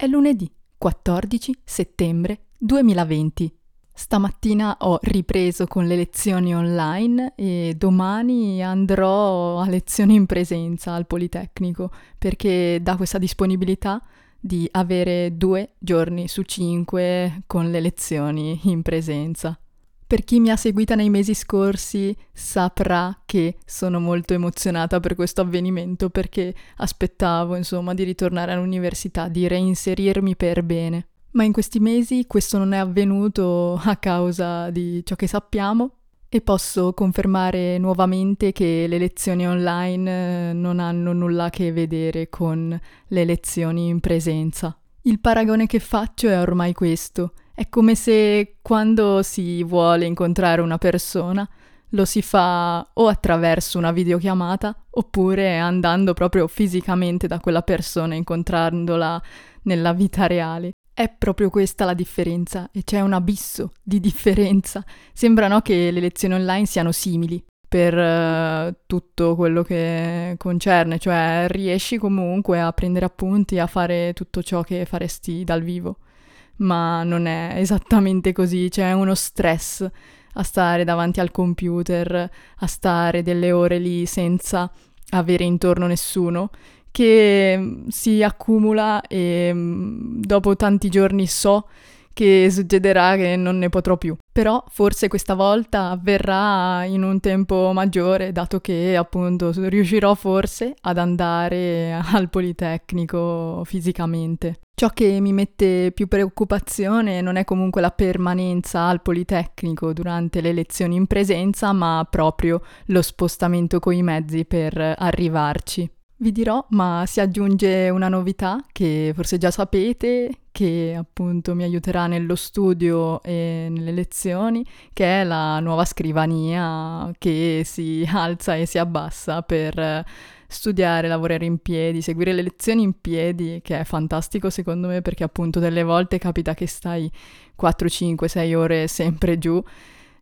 È lunedì 14 settembre 2020. Stamattina ho ripreso con le lezioni online e domani andrò a lezioni in presenza al Politecnico perché dà questa disponibilità di avere due giorni su cinque con le lezioni in presenza. Per chi mi ha seguita nei mesi scorsi saprà che sono molto emozionata per questo avvenimento perché aspettavo, insomma, di ritornare all'università, di reinserirmi per bene. Ma in questi mesi questo non è avvenuto a causa di ciò che sappiamo e posso confermare nuovamente che le lezioni online eh, non hanno nulla a che vedere con le lezioni in presenza. Il paragone che faccio è ormai questo. È come se quando si vuole incontrare una persona lo si fa o attraverso una videochiamata oppure andando proprio fisicamente da quella persona, incontrandola nella vita reale. È proprio questa la differenza e c'è un abisso di differenza. Sembra no, che le lezioni online siano simili per uh, tutto quello che concerne, cioè riesci comunque a prendere appunti, a fare tutto ciò che faresti dal vivo ma non è esattamente così, c'è uno stress a stare davanti al computer, a stare delle ore lì senza avere intorno nessuno, che mm, si accumula e mm, dopo tanti giorni so che succederà che non ne potrò più. Però forse questa volta avverrà in un tempo maggiore, dato che appunto riuscirò forse ad andare al Politecnico fisicamente. Ciò che mi mette più preoccupazione non è comunque la permanenza al Politecnico durante le lezioni in presenza, ma proprio lo spostamento coi mezzi per arrivarci. Vi dirò, ma si aggiunge una novità che forse già sapete, che appunto mi aiuterà nello studio e nelle lezioni, che è la nuova scrivania che si alza e si abbassa per studiare, lavorare in piedi, seguire le lezioni in piedi, che è fantastico secondo me perché appunto delle volte capita che stai 4, 5, 6 ore sempre giù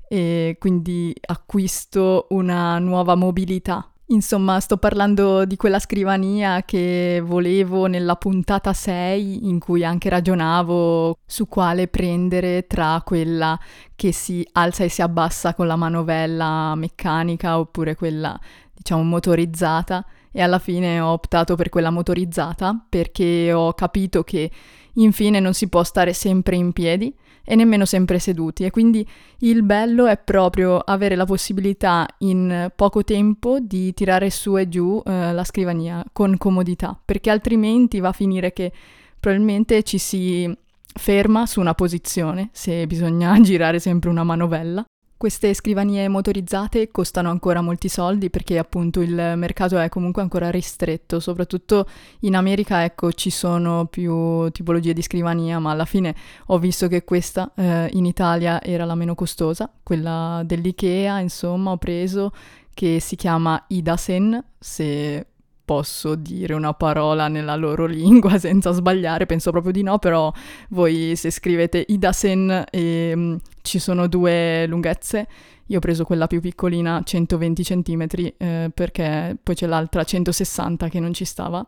e quindi acquisto una nuova mobilità. Insomma, sto parlando di quella scrivania che volevo nella puntata 6 in cui anche ragionavo su quale prendere tra quella che si alza e si abbassa con la manovella meccanica oppure quella, diciamo, motorizzata e alla fine ho optato per quella motorizzata perché ho capito che infine non si può stare sempre in piedi e nemmeno sempre seduti. E quindi il bello è proprio avere la possibilità in poco tempo di tirare su e giù eh, la scrivania con comodità, perché altrimenti va a finire che probabilmente ci si ferma su una posizione se bisogna girare sempre una manovella queste scrivanie motorizzate costano ancora molti soldi perché appunto il mercato è comunque ancora ristretto, soprattutto in America ecco ci sono più tipologie di scrivania, ma alla fine ho visto che questa eh, in Italia era la meno costosa, quella dell'IKEA, insomma, ho preso che si chiama Idasen, se posso dire una parola nella loro lingua senza sbagliare, penso proprio di no, però voi se scrivete Idasen e um, ci sono due lunghezze, io ho preso quella più piccolina, 120 cm, eh, perché poi c'è l'altra 160 che non ci stava.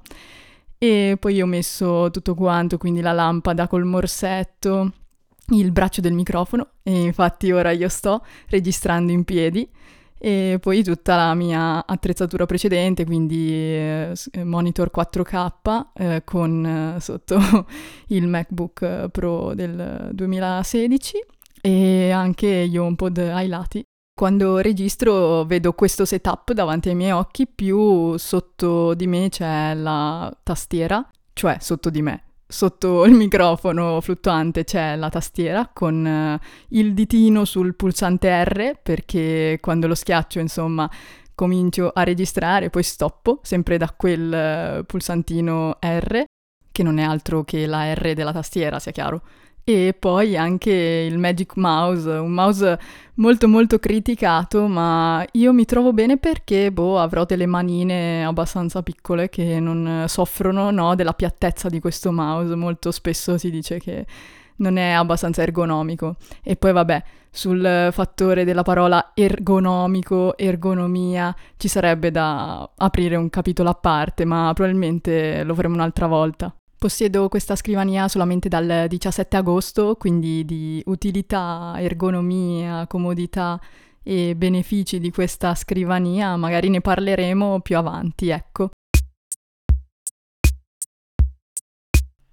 E poi ho messo tutto quanto, quindi la lampada col morsetto, il braccio del microfono e infatti ora io sto registrando in piedi e poi tutta la mia attrezzatura precedente, quindi eh, monitor 4K eh, con eh, sotto il MacBook Pro del 2016 e anche gli HomePod ai lati. Quando registro vedo questo setup davanti ai miei occhi, più sotto di me c'è la tastiera, cioè sotto di me, sotto il microfono fluttuante c'è la tastiera con uh, il ditino sul pulsante R perché quando lo schiaccio insomma comincio a registrare, poi stoppo sempre da quel uh, pulsantino R che non è altro che la R della tastiera, sia chiaro e poi anche il Magic Mouse, un mouse molto molto criticato, ma io mi trovo bene perché, boh, avrò delle manine abbastanza piccole che non soffrono, no, della piattezza di questo mouse. Molto spesso si dice che non è abbastanza ergonomico. E poi vabbè, sul fattore della parola ergonomico, ergonomia, ci sarebbe da aprire un capitolo a parte, ma probabilmente lo faremo un'altra volta. Possiedo questa scrivania solamente dal 17 agosto, quindi di utilità, ergonomia, comodità e benefici di questa scrivania magari ne parleremo più avanti, ecco.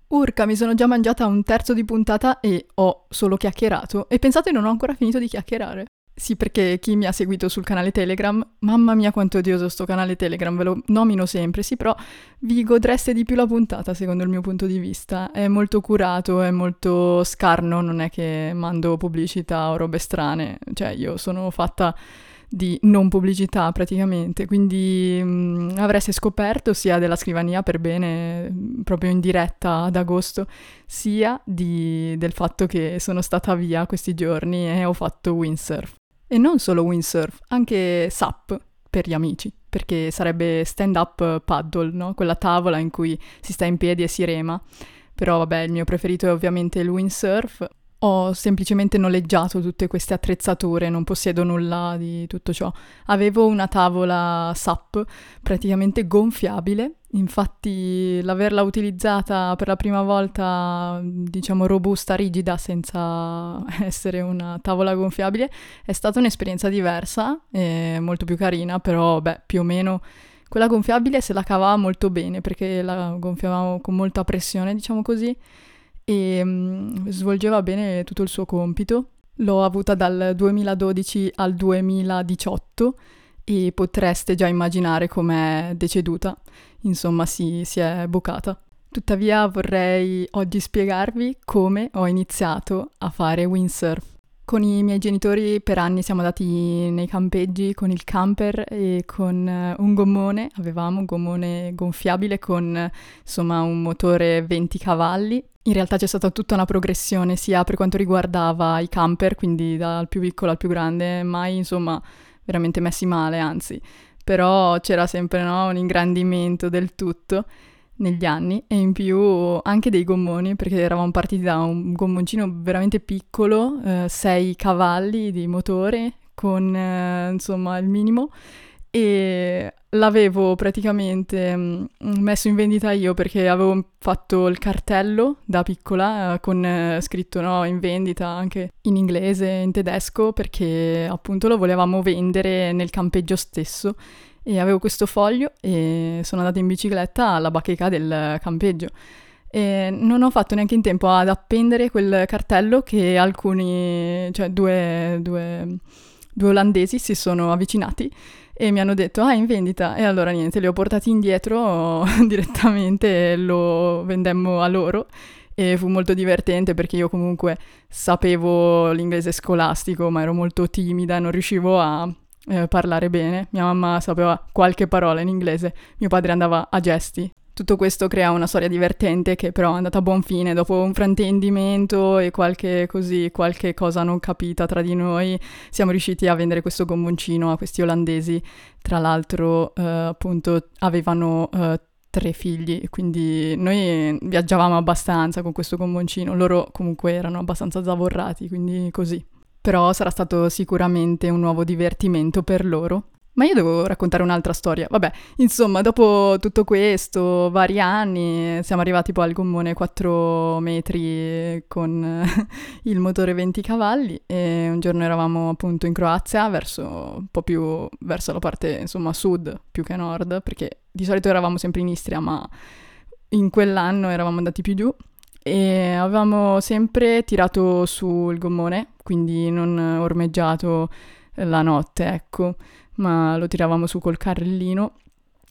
Urca, mi sono già mangiata un terzo di puntata e ho solo chiacchierato e pensate non ho ancora finito di chiacchierare. Sì, perché chi mi ha seguito sul canale Telegram, mamma mia quanto odioso sto canale Telegram, ve lo nomino sempre, sì, però vi godreste di più la puntata secondo il mio punto di vista. È molto curato, è molto scarno, non è che mando pubblicità o robe strane, cioè io sono fatta di non pubblicità praticamente, quindi mh, mm, avreste scoperto sia della scrivania per bene mm, proprio in diretta ad agosto, sia di, del fatto che sono stata via questi giorni e ho fatto windsurf. E non solo windsurf, anche SUP per gli amici, perché sarebbe stand-up paddle, no? quella tavola in cui si sta in piedi e si rema. Però vabbè, il mio preferito è ovviamente il windsurf. Ho semplicemente noleggiato tutte queste attrezzature, non possiedo nulla di tutto ciò. Avevo una tavola SAP praticamente gonfiabile, infatti l'averla utilizzata per la prima volta, diciamo robusta, rigida, senza essere una tavola gonfiabile, è stata un'esperienza diversa molto più carina, però beh, più o meno quella gonfiabile se la cavava molto bene perché la gonfiavamo con molta pressione, diciamo così e um, svolgeva bene tutto il suo compito. L'ho avuta dal 2012 al 2018 e potreste già immaginare com'è deceduta. Insomma, si, si è bucata. Tuttavia vorrei oggi spiegarvi come ho iniziato a fare windsurf. Con i miei genitori per anni siamo andati nei campeggi con il camper e con eh, un gommone, avevamo un gommone gonfiabile con insomma un motore 20 cavalli. In realtà c'è stata tutta una progressione sia per quanto riguardava i camper, quindi dal più piccolo al più grande, mai insomma veramente messi male, anzi, però c'era sempre no, un ingrandimento del tutto negli anni e in più anche dei gommoni perché eravamo partiti da un gommoncino veramente piccolo, 6 eh, cavalli di motore con eh, insomma il minimo e l'avevo praticamente mm, messo in vendita io perché avevo fatto il cartello da piccola eh, con eh, scritto no, in vendita anche in inglese in tedesco perché appunto lo volevamo vendere nel campeggio stesso e avevo questo foglio e sono andata in bicicletta alla bacheca del campeggio. E non ho fatto neanche in tempo ad appendere quel cartello che alcuni, cioè due, due, due olandesi si sono avvicinati e mi hanno detto ah in vendita. E allora niente li ho portati indietro direttamente e lo vendemmo a loro. E fu molto divertente perché io comunque sapevo l'inglese scolastico ma ero molto timida non riuscivo a eh, parlare bene, mia mamma sapeva qualche parola in inglese, mio padre andava a gesti. Tutto questo crea una storia divertente che però è andata a buon fine. Dopo un fraintendimento e qualche, così, qualche cosa non capita tra di noi, siamo riusciti a vendere questo gommoncino a questi olandesi. Tra l'altro, eh, appunto, avevano eh, tre figli, quindi noi viaggiavamo abbastanza con questo gommoncino. Loro comunque erano abbastanza zavorrati, quindi così però sarà stato sicuramente un nuovo divertimento per loro. Ma io devo raccontare un'altra storia. Vabbè, insomma, dopo tutto questo, vari anni, siamo arrivati poi al gommone 4 metri con il motore 20 cavalli e un giorno eravamo appunto in Croazia, verso un po' più verso la parte, insomma, sud più che nord, perché di solito eravamo sempre in Istria, ma in quell'anno eravamo andati più giù e avevamo sempre tirato su il gommone, quindi non ormeggiato la notte, ecco, ma lo tiravamo su col carrellino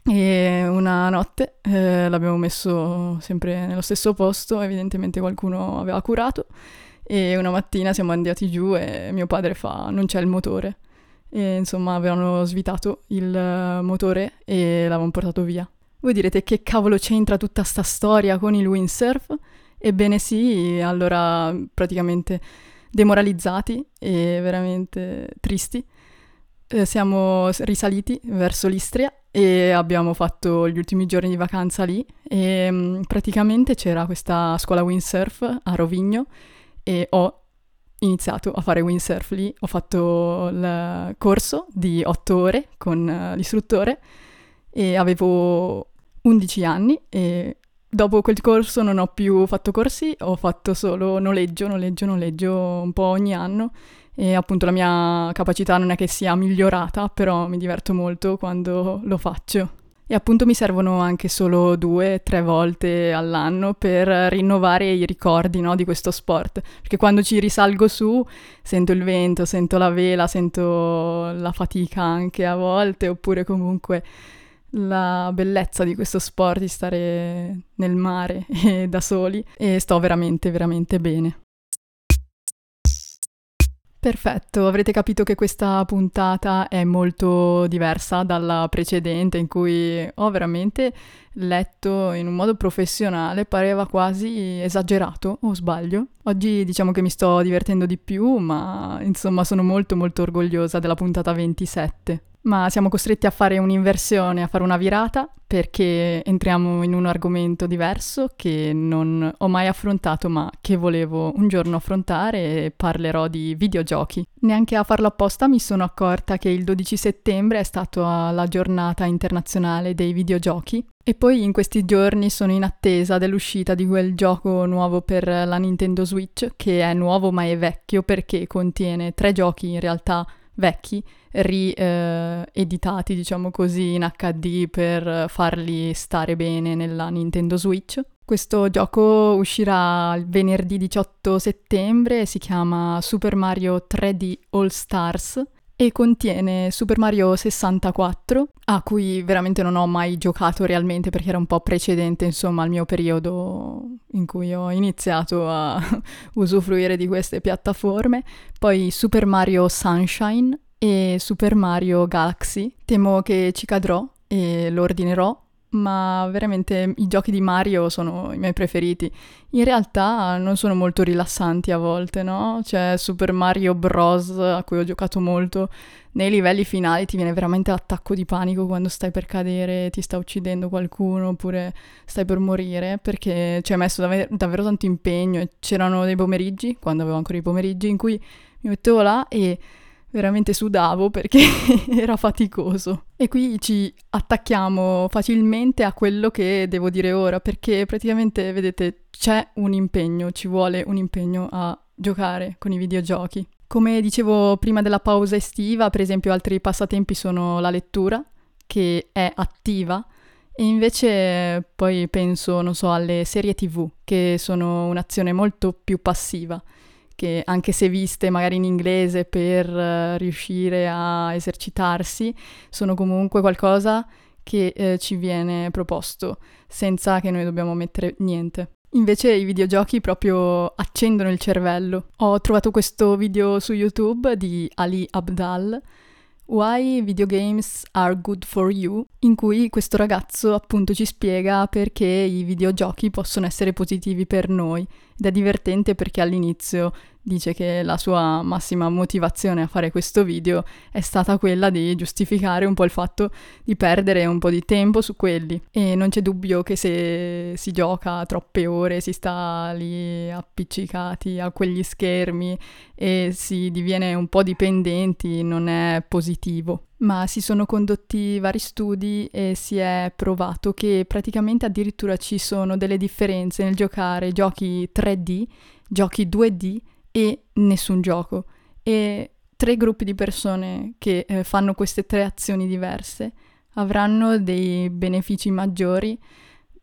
e una notte eh, l'abbiamo messo sempre nello stesso posto, evidentemente qualcuno aveva curato e una mattina siamo andati giù e mio padre fa non c'è il motore e insomma avevano svitato il motore e l'avevano portato via. Voi direte che cavolo c'entra tutta sta storia con il windsurf? Ebbene sì, allora praticamente demoralizzati e veramente tristi, eh, siamo risaliti verso l'Istria e abbiamo fatto gli ultimi giorni di vacanza lì e mm, praticamente c'era questa scuola windsurf a Rovigno e ho iniziato a fare windsurf lì, ho fatto il corso di otto ore con uh, l'istruttore e avevo 11 anni e dopo quel corso non ho più fatto corsi, ho fatto solo noleggio, noleggio, noleggio un po' ogni anno e appunto la mia capacità non è che sia migliorata, però mi diverto molto quando lo faccio. E appunto mi servono anche solo due, tre volte all'anno per rinnovare i ricordi no, di questo sport. Perché quando ci risalgo su sento il vento, sento la vela, sento la fatica anche a volte, oppure comunque la bellezza di questo sport, di stare nel mare e da soli. E sto veramente, veramente bene. Perfetto, avrete capito che questa puntata è molto diversa dalla precedente in cui ho veramente letto in un modo professionale, pareva quasi esagerato, o sbaglio? Oggi diciamo che mi sto divertendo di più, ma insomma sono molto molto orgogliosa della puntata 27 ma siamo costretti a fare un'inversione, a fare una virata, perché entriamo in un argomento diverso che non ho mai affrontato, ma che volevo un giorno affrontare e parlerò di videogiochi. Neanche a farlo apposta mi sono accorta che il 12 settembre è stata la giornata internazionale dei videogiochi e poi in questi giorni sono in attesa dell'uscita di quel gioco nuovo per la Nintendo Switch, che è nuovo ma è vecchio perché contiene tre giochi in realtà vecchi rieditati, eh, diciamo così, in HD per farli stare bene nella Nintendo Switch. Questo gioco uscirà il venerdì 18 settembre, si chiama Super Mario 3D All Stars e contiene Super Mario 64, a cui veramente non ho mai giocato realmente perché era un po' precedente, insomma, al mio periodo in cui ho iniziato a usufruire di queste piattaforme. Poi Super Mario Sunshine e Super Mario Galaxy. Temo che ci cadrò e lo ordinerò ma veramente i giochi di Mario sono i miei preferiti. In realtà non sono molto rilassanti a volte, no? C'è Super Mario Bros. a cui ho giocato molto. Nei livelli finali ti viene veramente l'attacco di panico quando stai per cadere, ti sta uccidendo qualcuno oppure stai per morire perché ci hai messo dav- davvero tanto impegno e c'erano dei pomeriggi, quando avevo ancora i pomeriggi, in cui mi mettevo là e veramente sudavo perché era faticoso. E qui ci attacchiamo facilmente a quello che devo dire ora, perché praticamente, vedete, c'è un impegno, ci vuole un impegno a giocare con i videogiochi. Come dicevo prima della pausa estiva, per esempio altri passatempi sono la lettura, che è attiva, e invece poi penso, non so, alle serie tv, che sono un'azione molto più passiva che anche se viste magari in inglese per uh, riuscire a esercitarsi, sono comunque qualcosa che uh, ci viene proposto senza che noi dobbiamo mettere niente. Invece i videogiochi proprio accendono il cervello. Ho trovato questo video su YouTube di Ali Abdal, Why Video Games Are Good For You, in cui questo ragazzo appunto ci spiega perché i videogiochi possono essere positivi per noi ed è divertente perché all'inizio dice che la sua massima motivazione a fare questo video è stata quella di giustificare un po' il fatto di perdere un po' di tempo su quelli. E non c'è dubbio che se si gioca troppe ore, si sta lì appiccicati a quegli schermi e si diviene un po' dipendenti non è positivo ma si sono condotti vari studi e si è provato che praticamente addirittura ci sono delle differenze nel giocare giochi 3D, giochi 2D e nessun gioco. E tre gruppi di persone che eh, fanno queste tre azioni diverse avranno dei benefici maggiori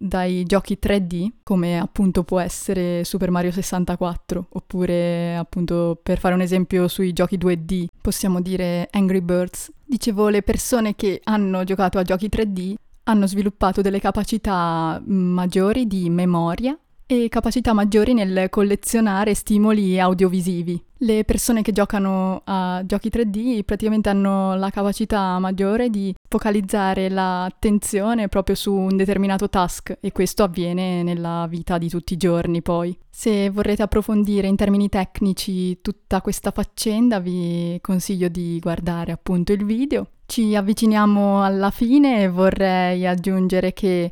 dai giochi 3D, come appunto può essere Super Mario 64, oppure appunto per fare un esempio sui giochi 2D, possiamo dire Angry Birds. Dicevo, le persone che hanno giocato a giochi 3D hanno sviluppato delle capacità maggiori di memoria e capacità maggiori nel collezionare stimoli audiovisivi. Le persone che giocano a giochi 3D praticamente hanno la capacità maggiore di focalizzare l'attenzione proprio su un determinato task e questo avviene nella vita di tutti i giorni poi. Se vorrete approfondire in termini tecnici tutta questa faccenda vi consiglio di guardare appunto il video. Ci avviciniamo alla fine e vorrei aggiungere che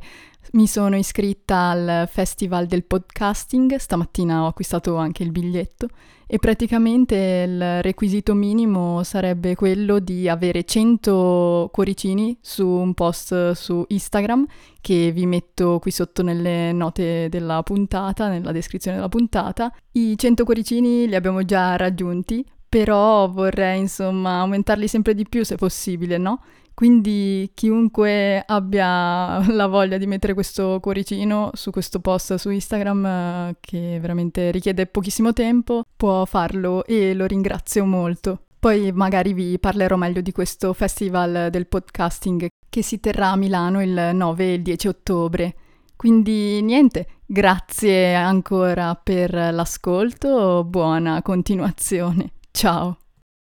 Mi sono iscritta al Festival del Podcasting, stamattina ho acquistato anche il biglietto e praticamente il requisito minimo sarebbe quello di avere 100 cuoricini su un post su Instagram che vi metto qui sotto nelle note della puntata, nella descrizione della puntata. I 100 cuoricini li abbiamo già raggiunti, però vorrei insomma aumentarli sempre di più se possibile, no? Quindi chiunque abbia la voglia di mettere questo cuoricino su questo post su Instagram, eh, che veramente richiede pochissimo tempo, può farlo e lo ringrazio molto. Poi magari vi parlerò meglio di questo festival del podcasting che si terrà a Milano il 9 e il 10 ottobre. Quindi niente, grazie ancora per l'ascolto, buona continuazione. Ciao!